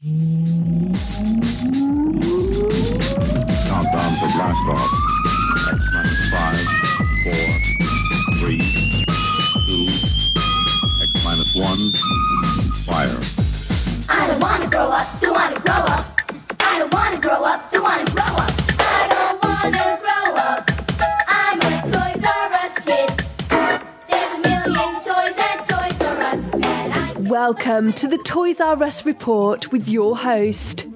Countdown to blast off. Minus five, four, three, two, X minus one, fire. I don't wanna grow up, don't wanna grow up. I don't wanna grow up, don't Welcome to the Toys R Us report with your host.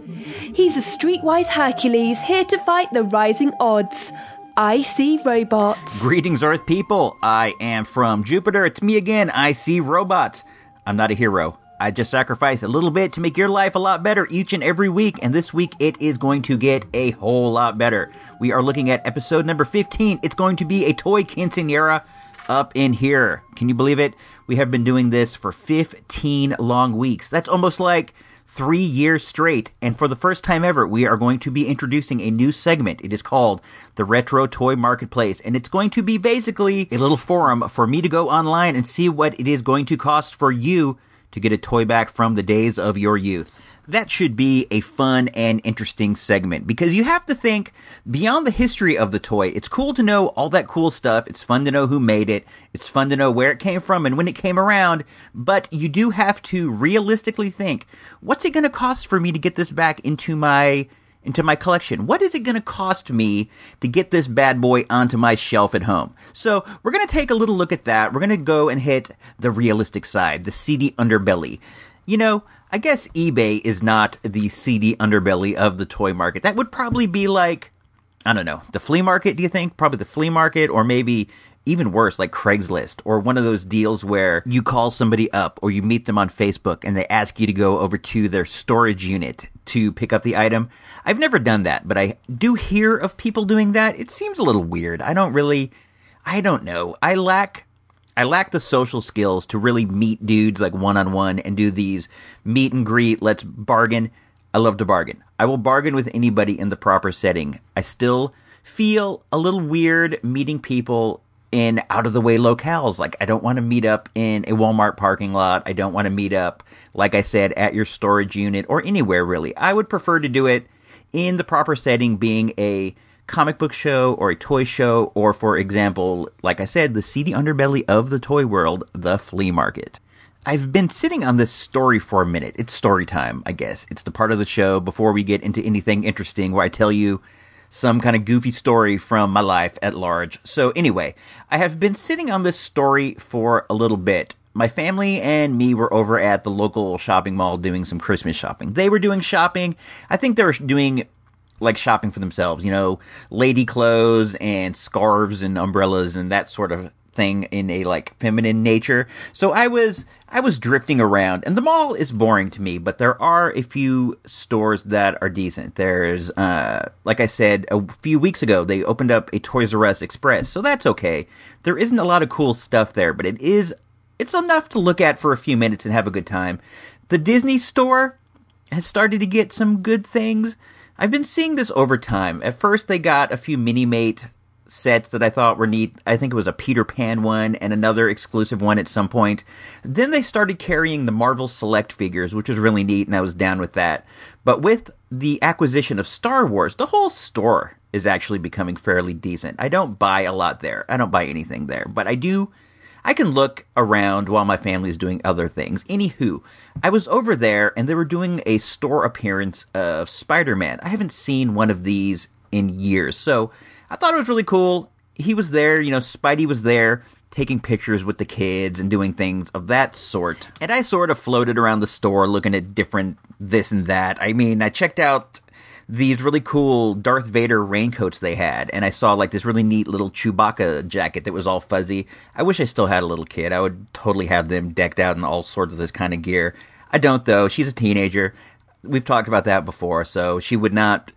He's a streetwise Hercules here to fight the rising odds. I see robots. Greetings, Earth people. I am from Jupiter. It's me again. I see robots. I'm not a hero. I just sacrifice a little bit to make your life a lot better each and every week, and this week it is going to get a whole lot better. We are looking at episode number 15. It's going to be a toy quinceanera up in here. Can you believe it? We have been doing this for 15 long weeks. That's almost like three years straight. And for the first time ever, we are going to be introducing a new segment. It is called the Retro Toy Marketplace. And it's going to be basically a little forum for me to go online and see what it is going to cost for you to get a toy back from the days of your youth. That should be a fun and interesting segment because you have to think beyond the history of the toy. It's cool to know all that cool stuff. It's fun to know who made it. It's fun to know where it came from and when it came around. But you do have to realistically think, what's it going to cost for me to get this back into my into my collection. What is it going to cost me to get this bad boy onto my shelf at home? So, we're going to take a little look at that. We're going to go and hit the realistic side, the seedy underbelly. You know, I guess eBay is not the seedy underbelly of the toy market. That would probably be like, I don't know, the flea market, do you think? Probably the flea market, or maybe even worse, like Craigslist, or one of those deals where you call somebody up or you meet them on Facebook and they ask you to go over to their storage unit to pick up the item. I've never done that, but I do hear of people doing that. It seems a little weird. I don't really, I don't know. I lack I lack the social skills to really meet dudes like one on one and do these meet and greet, let's bargain. I love to bargain. I will bargain with anybody in the proper setting. I still feel a little weird meeting people in out of the way locales. Like, I don't want to meet up in a Walmart parking lot. I don't want to meet up, like I said, at your storage unit or anywhere really. I would prefer to do it in the proper setting, being a comic book show or a toy show, or for example, like I said, the seedy underbelly of the toy world, the flea market. I've been sitting on this story for a minute. It's story time, I guess. It's the part of the show before we get into anything interesting where I tell you some kind of goofy story from my life at large. So, anyway, I have been sitting on this story for a little bit. My family and me were over at the local shopping mall doing some Christmas shopping. They were doing shopping. I think they were doing like shopping for themselves, you know, lady clothes and scarves and umbrellas and that sort of thing in a like feminine nature. So I was I was drifting around and the mall is boring to me, but there are a few stores that are decent. There's uh like I said a few weeks ago they opened up a Toys R Us Express. So that's okay. There isn't a lot of cool stuff there, but it is it's enough to look at for a few minutes and have a good time. The Disney store has started to get some good things. I've been seeing this over time. At first, they got a few Minimate sets that I thought were neat. I think it was a Peter Pan one and another exclusive one at some point. Then they started carrying the Marvel Select figures, which was really neat, and I was down with that. But with the acquisition of Star Wars, the whole store is actually becoming fairly decent. I don't buy a lot there. I don't buy anything there, but I do I can look around while my family's doing other things. Anywho, I was over there and they were doing a store appearance of Spider Man. I haven't seen one of these in years, so I thought it was really cool. He was there, you know, Spidey was there taking pictures with the kids and doing things of that sort. And I sort of floated around the store looking at different this and that. I mean, I checked out these really cool Darth Vader raincoats they had, and I saw like this really neat little Chewbacca jacket that was all fuzzy. I wish I still had a little kid. I would totally have them decked out in all sorts of this kind of gear. I don't though. She's a teenager. We've talked about that before, so she would not.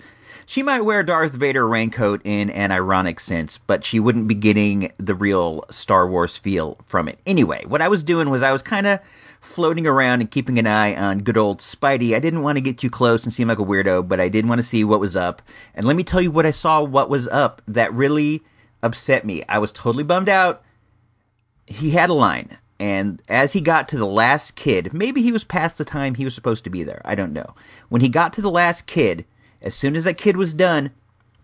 She might wear Darth Vader raincoat in an ironic sense, but she wouldn't be getting the real Star Wars feel from it. Anyway, what I was doing was I was kind of floating around and keeping an eye on good old Spidey. I didn't want to get too close and seem like a weirdo, but I did want to see what was up. And let me tell you what I saw what was up that really upset me. I was totally bummed out. He had a line, and as he got to the last kid, maybe he was past the time he was supposed to be there. I don't know. When he got to the last kid, as soon as that kid was done,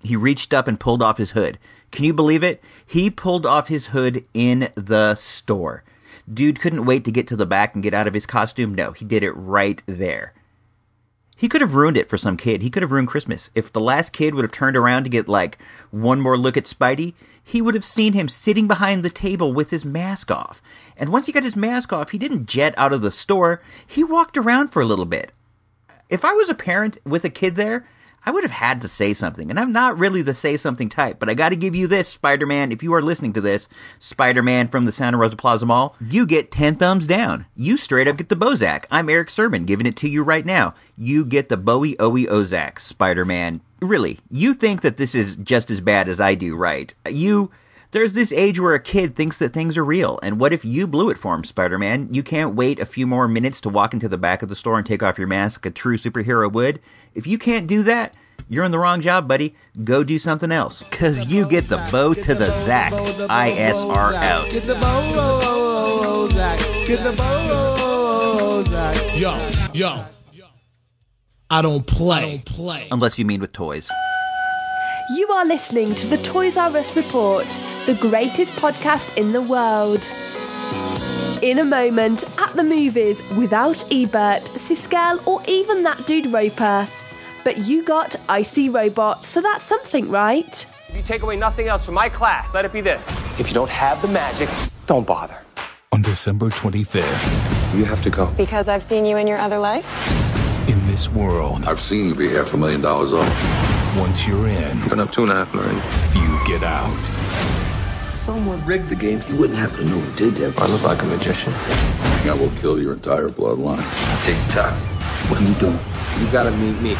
he reached up and pulled off his hood. Can you believe it? He pulled off his hood in the store. Dude couldn't wait to get to the back and get out of his costume. No, he did it right there. He could have ruined it for some kid. He could have ruined Christmas. If the last kid would have turned around to get like one more look at Spidey, he would have seen him sitting behind the table with his mask off. And once he got his mask off, he didn't jet out of the store. He walked around for a little bit. If I was a parent with a kid there, I would have had to say something. And I'm not really the say something type, but I got to give you this, Spider Man. If you are listening to this, Spider Man from the Santa Rosa Plaza Mall, you get 10 thumbs down. You straight up get the Bozak. I'm Erick Sermon giving it to you right now. You get the Bowie Owie Ozak, Spider Man. Really, you think that this is just as bad as I do, right? You. There's this age where a kid thinks that things are real, and what if you blew it for him, Spider Man? You can't wait a few more minutes to walk into the back of the store and take off your mask like a true superhero would. If you can't do that, you're in the wrong job, buddy. Go do something else. Cause you get the bow to the Zack. ISR out. Get the bow, oh, oh, oh, Zach. Get the bow, Zach. Yo, yo. I don't play. I don't play. Unless you mean with toys. You are listening to the Toys R Us Report, the greatest podcast in the world. In a moment, at the movies, without Ebert, Siskel, or even that dude Roper. But you got Icy Robot, so that's something, right? If you take away nothing else from my class, let it be this. If you don't have the magic, don't bother. On December 25th, You have to go. Because I've seen you in your other life? in this world, I've seen you be half a million dollars off. Once you're in, Been up two and a half million. few get out. Someone rigged the game. You wouldn't happen to know who did that. I look like a magician. I will kill your entire bloodline. Tick tock. What are you doing? You gotta meet me.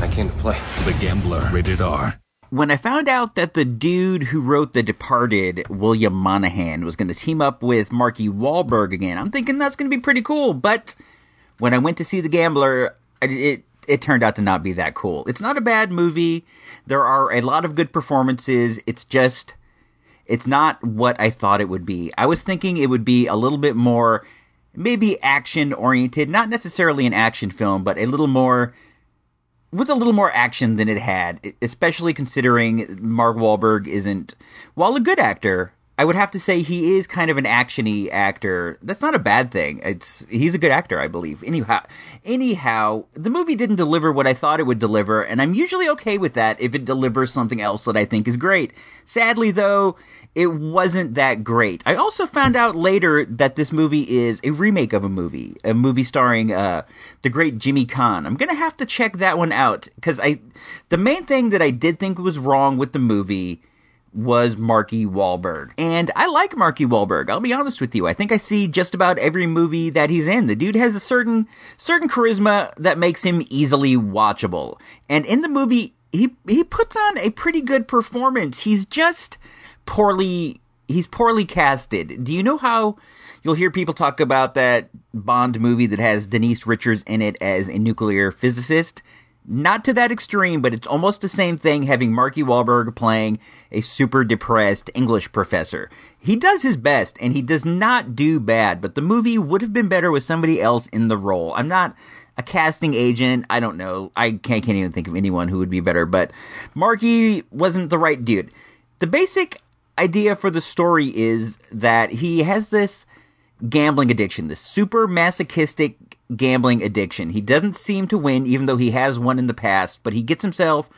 I came to play. The Gambler, rated R. When I found out that the dude who wrote The Departed, William Monahan, was going to team up with Marky Wahlberg again, I'm thinking that's going to be pretty cool. But when I went to see The Gambler, it, it turned out to not be that cool. It's not a bad movie. There are a lot of good performances. It's just it's not what I thought it would be. I was thinking it would be a little bit more maybe action oriented, not necessarily an action film, but a little more with a little more action than it had, especially considering Mark Wahlberg isn't, while a good actor, I would have to say he is kind of an actiony actor. That's not a bad thing. It's he's a good actor, I believe. Anyhow, anyhow, the movie didn't deliver what I thought it would deliver, and I'm usually okay with that if it delivers something else that I think is great. Sadly, though, it wasn't that great. I also found out later that this movie is a remake of a movie, a movie starring uh, the great Jimmy Caan. I'm gonna have to check that one out because I, the main thing that I did think was wrong with the movie was Marky Wahlberg. And I like Marky Wahlberg. I'll be honest with you. I think I see just about every movie that he's in. The dude has a certain certain charisma that makes him easily watchable. And in the movie, he he puts on a pretty good performance. He's just poorly he's poorly casted. Do you know how you'll hear people talk about that Bond movie that has Denise Richards in it as a nuclear physicist? Not to that extreme, but it's almost the same thing having Marky Wahlberg playing a super depressed English professor. He does his best and he does not do bad, but the movie would have been better with somebody else in the role. I'm not a casting agent. I don't know. I can't, can't even think of anyone who would be better, but Marky wasn't the right dude. The basic idea for the story is that he has this gambling addiction, this super masochistic gambling addiction. He doesn't seem to win, even though he has won in the past, but he gets himself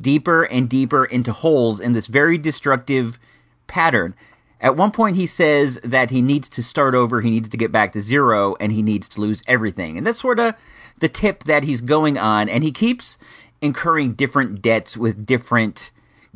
deeper and deeper into holes in this very destructive pattern. At one point, he says that he needs to start over, he needs to get back to zero, and he needs to lose everything. And that's sort of the tip that he's going on, and he keeps incurring different debts with different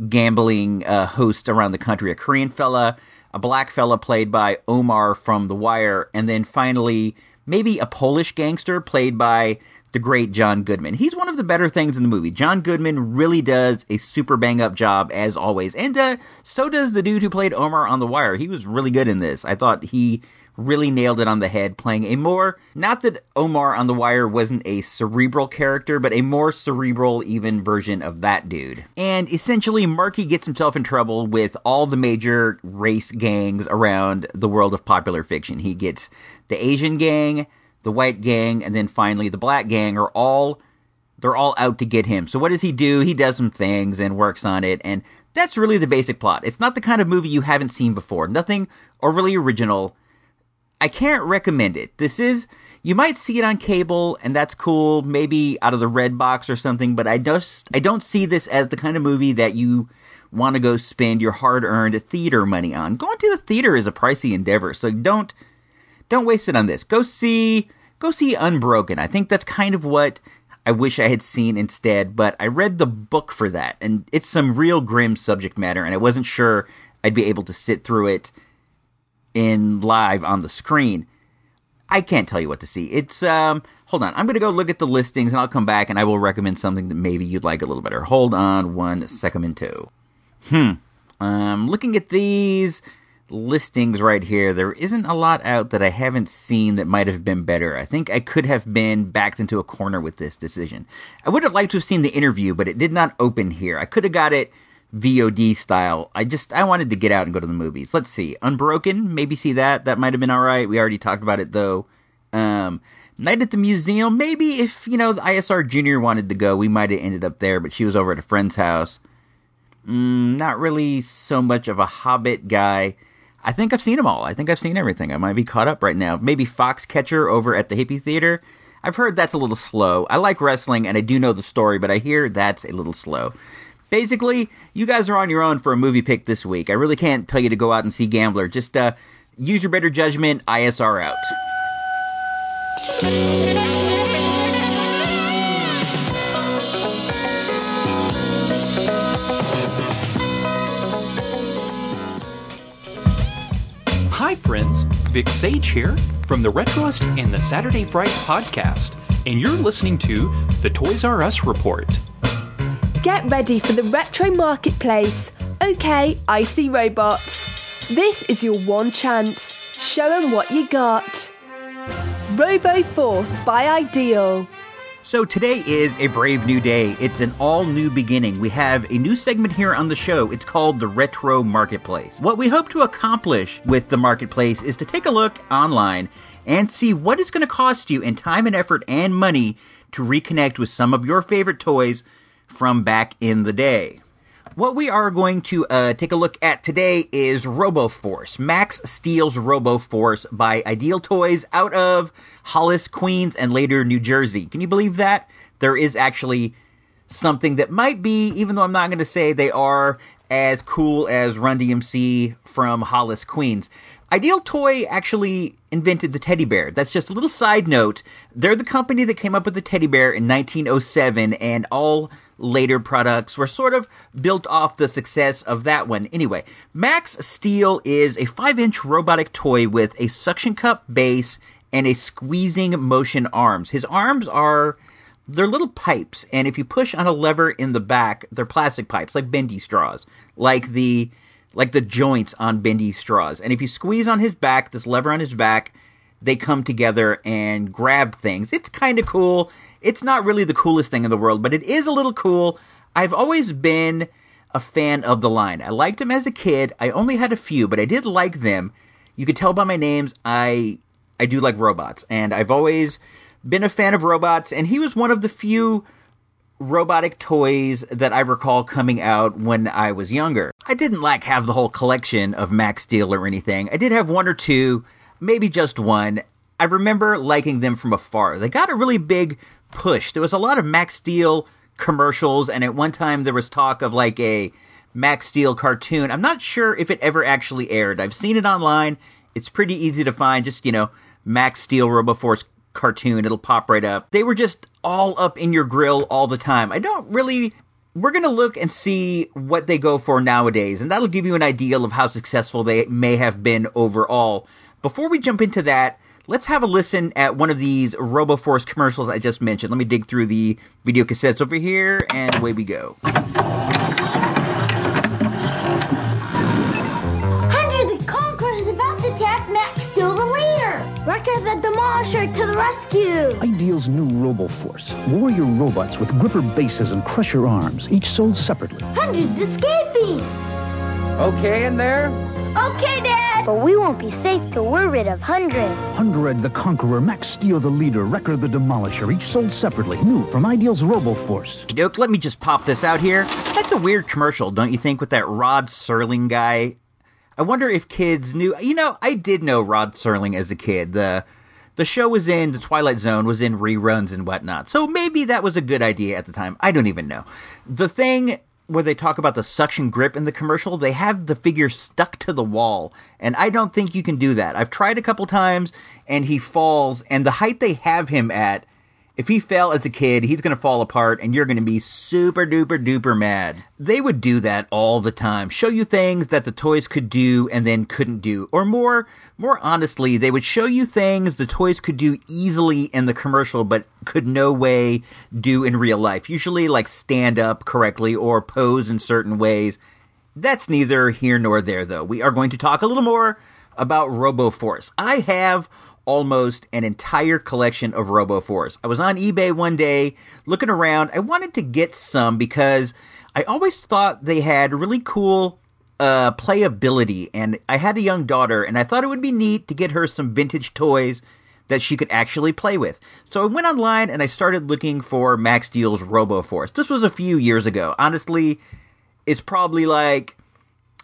gambling uh, hosts around the country. A Korean fella, a black fella played by Omar from The Wire, and then finally maybe a Polish gangster played by the great John Goodman. He's one of the better things in the movie. John Goodman really does a super bang up job as always, and uh, so does the dude who played Omar on The Wire. He was really good in this. I thought he really nailed it on the head, playing a more, not that Omar on The Wire wasn't a cerebral character, but a more cerebral, even version of that dude. And essentially, Marky gets himself in trouble with all the major race gangs around the world of popular fiction. He gets the Asian gang, the white gang, and then finally the black gang are all they're all out to get him. So what does he do? He does some things and works on it, and that's really the basic plot. It's not the kind of movie you haven't seen before. Nothing overly original. I can't recommend it. This is you might see it on cable and that's cool, maybe out of the red box or something, but I just I don't see this as the kind of movie that you want to go spend your hard-earned theater money on. Going to the theater is a pricey endeavor, so don't don't waste it on this. Go see go see Unbroken. I think that's kind of what I wish I had seen instead, but I read the book for that and it's some real grim subject matter and I wasn't sure I'd be able to sit through it in live on the screen. I can't tell you what to see. It's um hold on. I'm going to go look at the listings and I'll come back and I will recommend something that maybe you'd like a little better. Hold on one second two. Hmm. Um looking at these listings right here, there isn't a lot out that I haven't seen that might have been better. I think I could have been backed into a corner with this decision. I would have liked to have seen the interview, but it did not open here. I could have got it VOD style. I just I wanted to get out and go to the movies. Let's see. Unbroken, maybe see that. That might have been all right. We already talked about it though. Um Night at the Museum, maybe if, you know, the ISR Junior wanted to go, we might have ended up there, but she was over at a friend's house. Mm, not really so much of a Hobbit guy. I think I've seen them all. I think I've seen everything. I might be caught up right now. Maybe Foxcatcher over at the Hippie Theater. I've heard that's a little slow. I like wrestling and I do know the story, but I hear that's a little slow. Basically, you guys are on your own for a movie pick this week. I really can't tell you to go out and see Gambler. Just uh, use your better judgment. ISR out. Hi, friends. Vic Sage here from the Retroist and the Saturday Frights podcast, and you're listening to the Toys R Us Report. Get ready for the retro marketplace. Okay, icy robots. This is your one chance. Show 'em what you got. Robo Force by Ideal. So today is a brave new day. It's an all new beginning. We have a new segment here on the show. It's called the Retro Marketplace. What we hope to accomplish with the marketplace is to take a look online and see what it's going to cost you in time and effort and money to reconnect with some of your favorite toys from back in the day. What we are going to uh, take a look at today is RoboForce, Max Steel's RoboForce by Ideal Toys out of Hollis, Queens, and later New Jersey. Can you believe that? There is actually something that might be, even though I'm not going to say they are as cool as Run DMC from Hollis, Queens. Ideal Toy actually invented the teddy bear. That's just a little side note. They're the company that came up with the teddy bear in 1907, and all later products were sort of built off the success of that one. Anyway, Max Steel is a 5 inch robotic toy with a suction cup base and a squeezing motion arms. His arms are. They're little pipes, and if you push on a lever in the back, they're plastic pipes, like bendy straws, like the like the joints on bendy straws. And if you squeeze on his back, this lever on his back, they come together and grab things. It's kind of cool. It's not really the coolest thing in the world, but it is a little cool. I've always been a fan of the line. I liked them as a kid. I only had a few, but I did like them. You could tell by my names, I I do like robots, and I've always been a fan of robots, and he was one of the few robotic toys that I recall coming out when I was younger. I didn't like have the whole collection of Max Steel or anything. I did have one or two, maybe just one. I remember liking them from afar. They got a really big push. There was a lot of Max Steel commercials, and at one time there was talk of like a Max Steel cartoon. I'm not sure if it ever actually aired. I've seen it online. It's pretty easy to find. Just, you know, Max Steel RoboForce cartoon. It'll pop right up. They were just all up in your grill all the time. I don't really. We're going to look and see what they go for nowadays, and that'll give you an idea of how successful they may have been overall. Before we jump into that, let's have a listen at one of these RoboForce commercials I just mentioned. Let me dig through the video cassettes over here, and away we go. Hunter the Conqueror is about to attack Max Steel the Lean. Shirt to the rescue! Ideal's new RoboForce. Warrior robots with gripper bases and crusher arms, each sold separately. Hundreds escaping! Okay in there? Okay, Dad! But we won't be safe till we're rid of Hun-Dred. Hun-Dred the Conqueror, Max Steel the Leader, Wrecker the Demolisher, each sold separately. New from Ideal's RoboForce. Doke, let me just pop this out here. That's a weird commercial, don't you think, with that Rod Serling guy? I wonder if kids knew. You know, I did know Rod Serling as a kid. The the show was in the Twilight Zone, was in reruns and whatnot. So maybe that was a good idea at the time. I don't even know. The thing where they talk about the suction grip in the commercial, they have the figure stuck to the wall. And I don't think you can do that. I've tried a couple times and he falls, and the height they have him at, if he fell as a kid, he's going to fall apart and you're going to be super duper duper mad. They would do that all the time. Show you things that the toys could do and then couldn't do. Or more, more honestly, they would show you things the toys could do easily in the commercial but could no way do in real life. Usually like stand up correctly or pose in certain ways. That's neither here nor there though. We are going to talk a little more about RoboForce. I have almost an entire collection of RoboForce. I was on eBay one day looking around. I wanted to get some because I always thought they had really cool uh, playability, and I had a young daughter, and I thought it would be neat to get her some vintage toys that she could actually play with. So I went online and I started looking for Max Steel's RoboForce. This was a few years ago. Honestly, it's probably like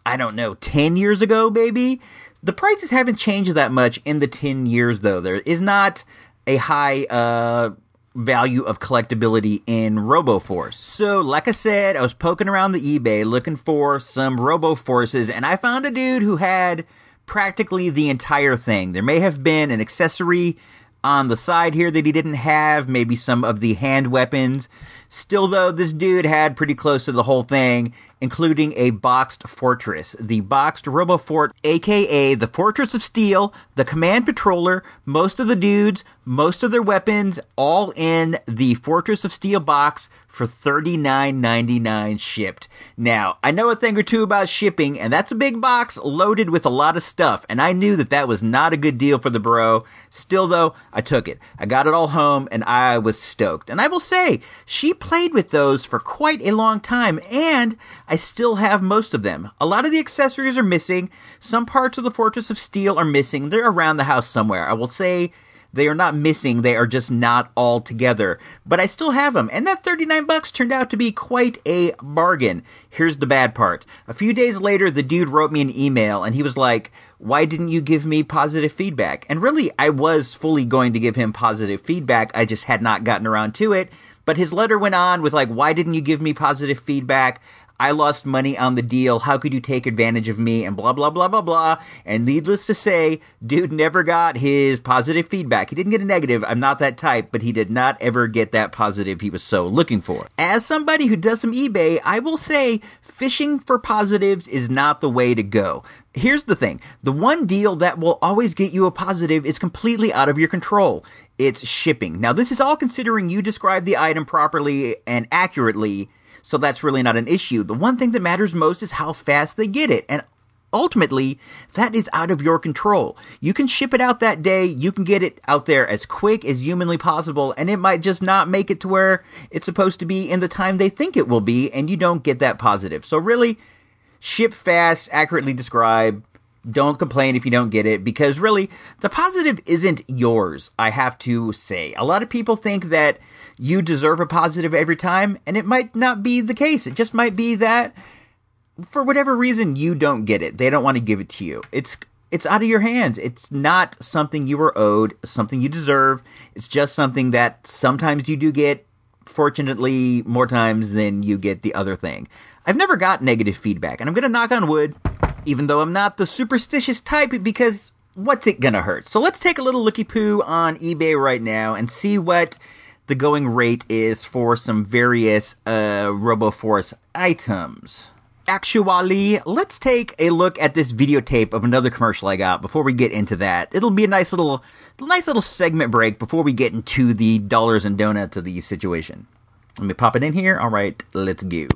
I don't know, 10 years ago maybe. The prices haven't changed that much in the 10 years, though. There is not a high uh, value of collectability in RoboForce. So, like I said, I was poking around the eBay looking for some RoboForces, and I found a dude who had practically the entire thing. There may have been an accessory on the side here that he didn't have, maybe some of the hand weapons. Still, though, this dude had pretty close to the whole thing, including a boxed fortress. The boxed RoboFort, aka the Fortress of Steel, the Command Patroller, most of the dudes, most of their weapons, all in the Fortress of Steel box for $39.99 shipped. Now, I know a thing or two about shipping, and that's a big box loaded with a lot of stuff, and I knew that that was not a good deal for the bro. Still, though, I took it. I got it all home, and I was stoked. And I will say, she played with those for quite a long time, and I still have most of them. A lot of the accessories are missing. Some parts of the Fortress of Steel are missing. They're around the house somewhere. I will say they are not missing. They are just not all together. But I still have them. And that 39 bucks turned out to be quite a bargain. Here's the bad part. A few days later, the dude wrote me an email and he was like, why didn't you give me positive feedback? And really, I was fully going to give him positive feedback. I just had not gotten around to it. But his letter went on with like, why didn't you give me positive feedback? I lost money on the deal. How could you take advantage of me? And blah, blah, blah, blah, blah. And needless to say, dude never got his positive feedback. He didn't get a negative. I'm not that type, but he did not ever get that positive he was so looking for. As somebody who does some eBay, I will say fishing for positives is not the way to go. Here's the thing the one deal that will always get you a positive is completely out of your control. It's shipping. Now, this is all considering you describe the item properly and accurately so that's really not an issue. The one thing that matters most is how fast they get it. And ultimately, that is out of your control. You can ship it out that day, you can get it out there as quick as humanly possible, and it might just not make it to where it's supposed to be in the time they think it will be, and you don't get that positive. So, really, ship fast, accurately describe. Don't complain if you don't get it because really, the positive isn't yours, I have to say. A lot of people think that you deserve a positive every time, and it might not be the case. It just might be that for whatever reason you don't get it. They don't want to give it to you. It's it's out of your hands. It's not something you were owed, something you deserve. It's just something that sometimes you do get, fortunately, more times than you get the other thing. I've never got negative feedback, and I'm going to knock on wood, even though I'm not the superstitious type, because what's it going to hurt? So let's take a little looky poo on eBay right now and see what the going rate is for some various uh, RoboForce items. Actually, let's take a look at this videotape of another commercial I got before we get into that. It'll be a nice little, nice little segment break before we get into the dollars and donuts of the situation. Let me pop it in here. All right, let's go.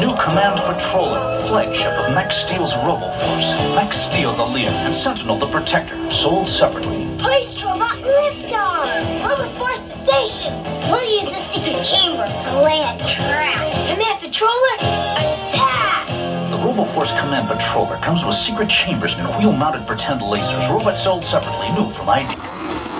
New Command Patroller, flagship of Max Steel's RoboForce. Max Steel, the leader, and Sentinel, the protector, sold separately. Police robot liftoff! Roboforce station! We'll use the secret chamber to lay a trap. Command Patroller, attack! The RoboForce Command Patroller comes with secret chambers and wheel-mounted pretend lasers. Robot sold separately, new from ID.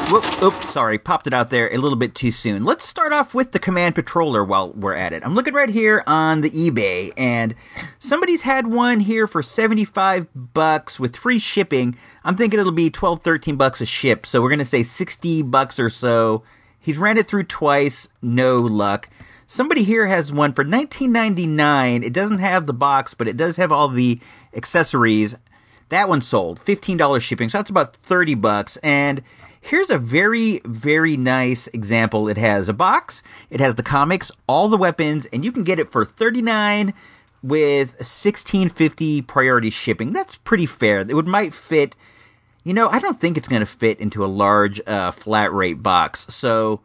Whoop, oops, sorry, popped it out there a little bit too soon. Let's start off with the Command Patroller while we're at it. I'm looking right here on the eBay, and somebody's had one here for 75 bucks with free shipping. I'm thinking it'll be 12, 13 bucks a ship, so we're gonna say 60 bucks or so. He's ran it through twice, no luck. Somebody here has one for 19.99. It doesn't have the box, but it does have all the accessories. That one sold $15 shipping, so that's about 30 bucks. And here's a very, very nice example. It has a box, it has the comics, all the weapons, and you can get it for 39 with 1650 priority shipping. That's pretty fair. It would might fit. You know, I don't think it's going to fit into a large uh, flat rate box. So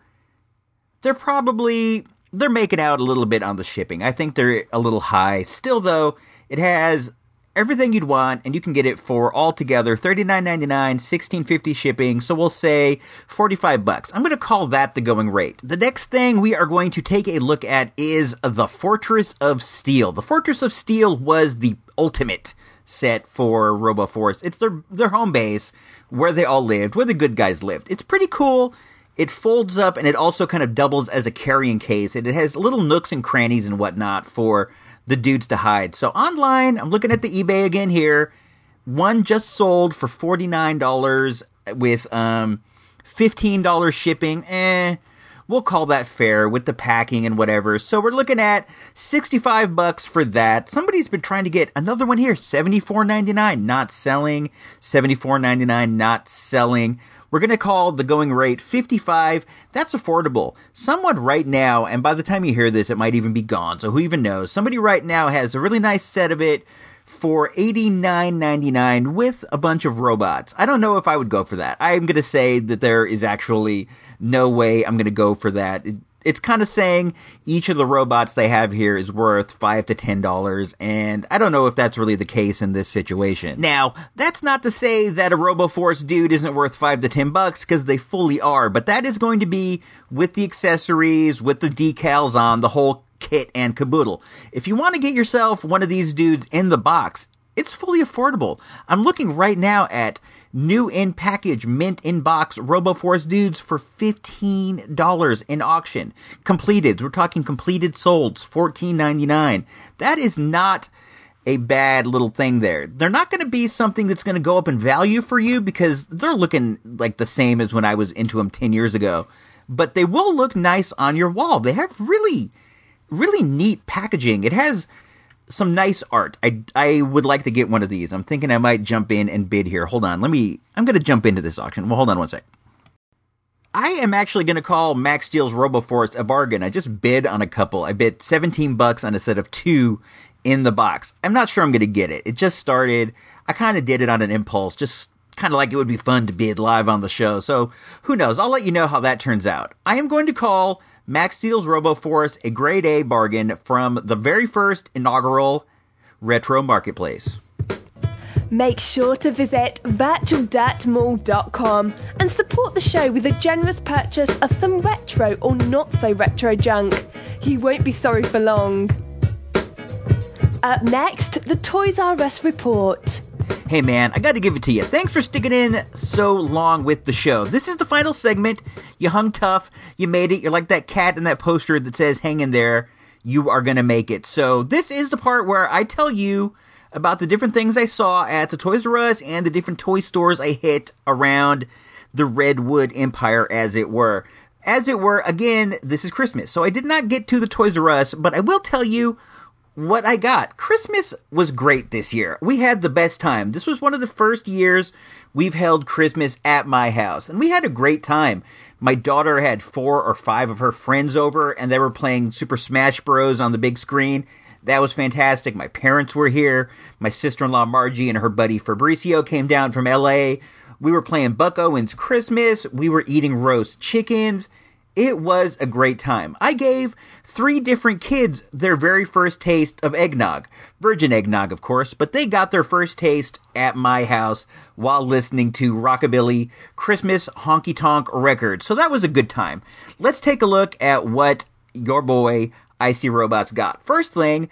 they're probably they're making out a little bit on the shipping. I think they're a little high. Still though, it has everything you'd want and you can get it for altogether $39.99 16.50 shipping so we'll say 45 bucks. I'm going to call that the going rate. The next thing we are going to take a look at is the fortress of steel. The fortress of steel was the ultimate set for roboforce. It's their their home base where they all lived where the good guys lived. It's pretty cool. It folds up and it also kind of doubles as a carrying case and it has little nooks and crannies and whatnot for the dudes to hide. So online, I'm looking at the eBay again here. One just sold for $49 with um, $15 shipping. Eh, we'll call that fair with the packing and whatever. So we're looking at 65 bucks for that. Somebody's been trying to get another one here, 74.99, not selling. 74.99, not selling. We're going to call the going rate 55. That's affordable. Someone right now, and by the time you hear this, it might even be gone. So who even knows? Somebody right now has a really nice set of it for $89.99 with a bunch of robots. I don't know if I would go for that. I'm going to say that there is actually no way I'm going to go for that. It, it's kind of saying each of the robots they have here is worth five to ten dollars, and I don't know if that's really the case in this situation. Now, that's not to say that a RoboForce dude isn't worth five to ten bucks, because they fully are, but that is going to be with the accessories, with the decals on, the whole kit and caboodle. If you want to get yourself one of these dudes in the box, it's fully affordable. I'm looking right now at new in package mint in box Robo RoboForce dudes for $15 in auction. Completed, we're talking completed solds, $14.99. That is not a bad little thing there. They're not going to be something that's going to go up in value for you because they're looking like the same as when I was into them 10 years ago. But they will look nice on your wall. They have really, really neat packaging. It has some nice art. I, I would like to get one of these. I'm thinking I might jump in and bid here. Hold on. Let me, I'm going to jump into this auction. Well, hold on one sec. I am actually going to call Max Steel's RoboForce a bargain. I just bid on a couple. I bid 17 bucks on a set of two in the box. I'm not sure I'm going to get it. It just started. I kind of did it on an impulse, just kind of like it would be fun to bid live on the show. So who knows? I'll let you know how that turns out. I am going to call Max Steel's RoboForce a grade A bargain from the very first inaugural retro marketplace. Make sure to visit virtualdirtmall.com and support the show with a generous purchase of some retro or not so retro junk. You won't be sorry for long. Up next, the Toys R Us report. Hey man, I gotta give it to you. Thanks for sticking in so long with the show. This is the final segment. You hung tough, you made it. You're like that cat in that poster that says, hang in there, you are gonna make it. So, this is the part where I tell you about the different things I saw at the Toys R Us and the different toy stores I hit around the Redwood Empire, as it were. As it were, again, this is Christmas, so I did not get to the Toys R Us, but I will tell you what I got. Christmas was great this year. We had the best time. This was one of the first years we've held Christmas at my house, and we had a great time. My daughter had four or five of her friends over, and they were playing Super Smash Bros. on the big screen. That was fantastic. My parents were here. My sister in law Margie and her buddy Fabricio came down from LA. We were playing Buck Owens Christmas. We were eating roast chickens. It was a great time. I gave three different kids their very first taste of eggnog. Virgin eggnog, of course, but they got their first taste at my house while listening to Rockabilly Christmas Honky Tonk records. So that was a good time. Let's take a look at what your boy Icy Robots got. First thing,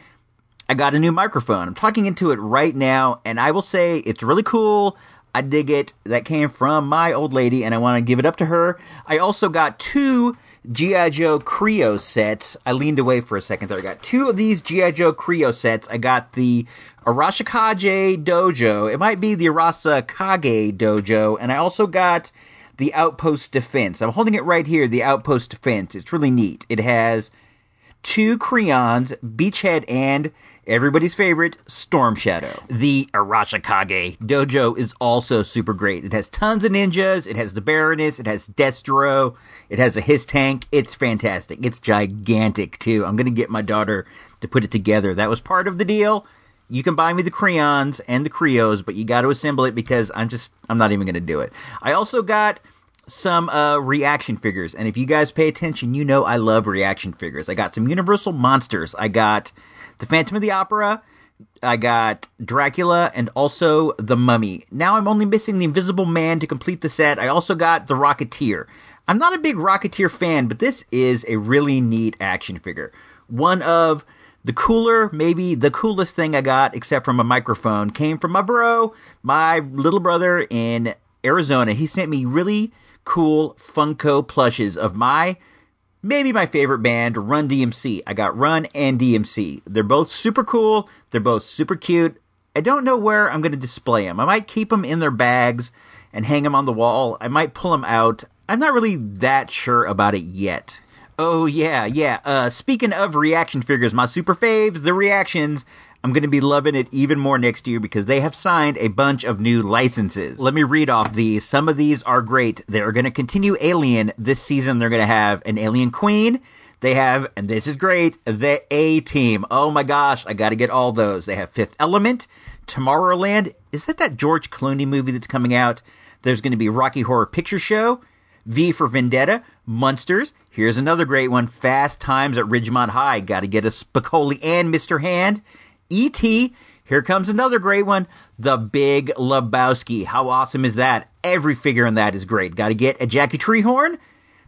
I got a new microphone. I'm talking into it right now, and I will say it's really cool. I dig it. That came from my old lady, and I want to give it up to her. I also got two G.I. Joe Kre-O sets. I leaned away for a second there. I got two of these G.I. Joe Kre-O sets. I got the Arashikage Dojo. It might be the Arasa Kage Dojo. And I also got the Outpost Defense. I'm holding it right here, the Outpost Defense. It's really neat. It has two Kreons, Beachhead, and everybody's favorite, Storm Shadow. The Arashikage dojo is also super great. It has tons of ninjas, it has the Baroness, it has Destro, it has a Hiss tank. It's fantastic. It's gigantic too. I'm gonna get my daughter to put it together. That was part of the deal. You can buy me the crayons and the Kre-Os, but you got to assemble it because I'm just I'm not even gonna do it. I also got some uh, reaction figures. And if you guys pay attention, you know I love reaction figures. I got some Universal Monsters. I got the Phantom of the Opera. I got Dracula and also the Mummy. Now I'm only missing the Invisible Man to complete the set. I also got the Rocketeer. I'm not a big Rocketeer fan, but this is a really neat action figure. One of the cooler, maybe the coolest thing I got, except from a microphone, came from my bro, my little brother in Arizona. He sent me really cool Funko plushes of my maybe my favorite band, Run DMC. I got Run and DMC. They're both super cool. They're both super cute. I don't know where I'm going to display them. I might keep them in their bags and hang them on the wall. I might pull them out. I'm not really that sure about it yet. Oh yeah, yeah. Uh, speaking of reaction figures, my super faves, the reactions. I'm going to be loving it even more next year because they have signed a bunch of new licenses. Let me read off these. Some of these are great. They're going to continue Alien this season. They're going to have an Alien Queen. They have, and this is great, the A Team. Oh my gosh, I got to get all those. They have Fifth Element, Tomorrowland. Is that that George Clooney movie that's coming out? There's going to be Rocky Horror Picture Show, V for Vendetta, Munsters. Here's another great one, Fast Times at Ridgemont High. Got to get a Spicoli and Mr. Hand. E.T. Here comes another great one, The Big Lebowski. How awesome is that? Every figure in that is great. Got to get a Jackie Treehorn.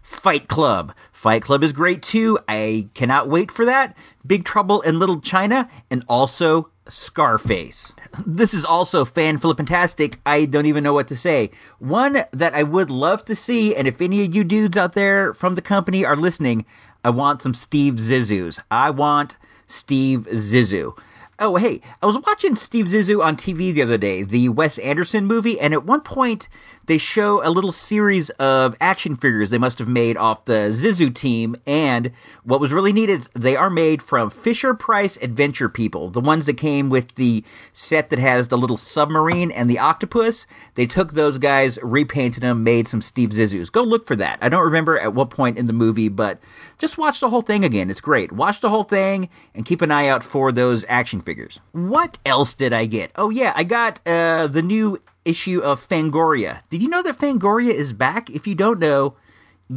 Fight Club. Fight Club is great too. I cannot wait for that. Big Trouble in Little China and also Scarface. This is also fan flippantastic. I don't even know what to say. One that I would love to see, and if any of you dudes out there from the company are listening, I want some Steve Zissous. I want Steve Zissou. Oh, hey, I was watching Steve Zissou on TV the other day, the Wes Anderson movie, and at one point they show a little series of action figures they must have made off the Zissou team. And what was really neat is they are made from Fisher Price Adventure People, the ones that came with the set that has the little submarine and the octopus. They took those guys, repainted them, made some Steve Zissous. Go look for that. I don't remember at what point in the movie, but just watch the whole thing again. It's great. Watch the whole thing and keep an eye out for those action figures. What else did I get? Oh yeah, I got uh, the new issue of Fangoria. Did you know that Fangoria is back? If you don't know,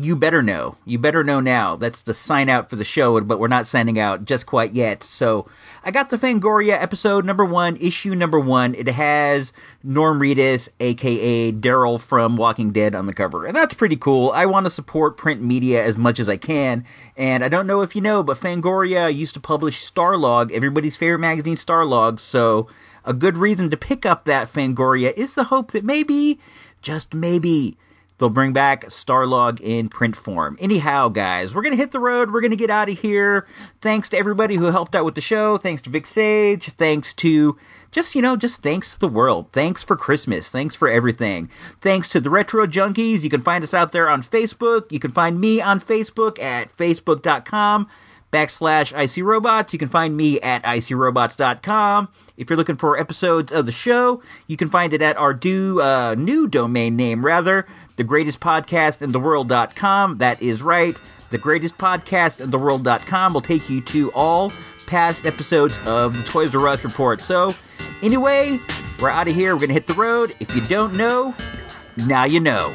you better know. You better know now. That's the sign out for the show, but we're not signing out just quite yet. So I got the Fangoria episode number one, issue number one. It has Norm Reedus, aka Daryl from Walking Dead, on the cover. And that's pretty cool. I want to support print media as much as I can. And I don't know if you know, but Fangoria used to publish Starlog, everybody's favorite magazine, Starlog. So a good reason to pick up that Fangoria is the hope that maybe, just maybe, they'll bring back Starlog in print form. Anyhow, guys, we're going to hit the road. We're going to get out of here. Thanks to everybody who helped out with the show. Thanks to Vic Sage. Thanks to just, you know, just thanks to the world. Thanks for Christmas. Thanks for everything. Thanks to the Retro Junkies. You can find us out there on Facebook. You can find me on Facebook at facebook.com backslash IC Robots. You can find me at ICRobots.com. If you're looking for episodes of the show, you can find it at our do, uh, new domain name, rather, the greatest podcast in the world.com. That is right. The greatest podcast in the world.com will take you to all past episodes of the Toys R Us report. So, anyway, we're out of here. We're going to hit the road. If you don't know, now you know.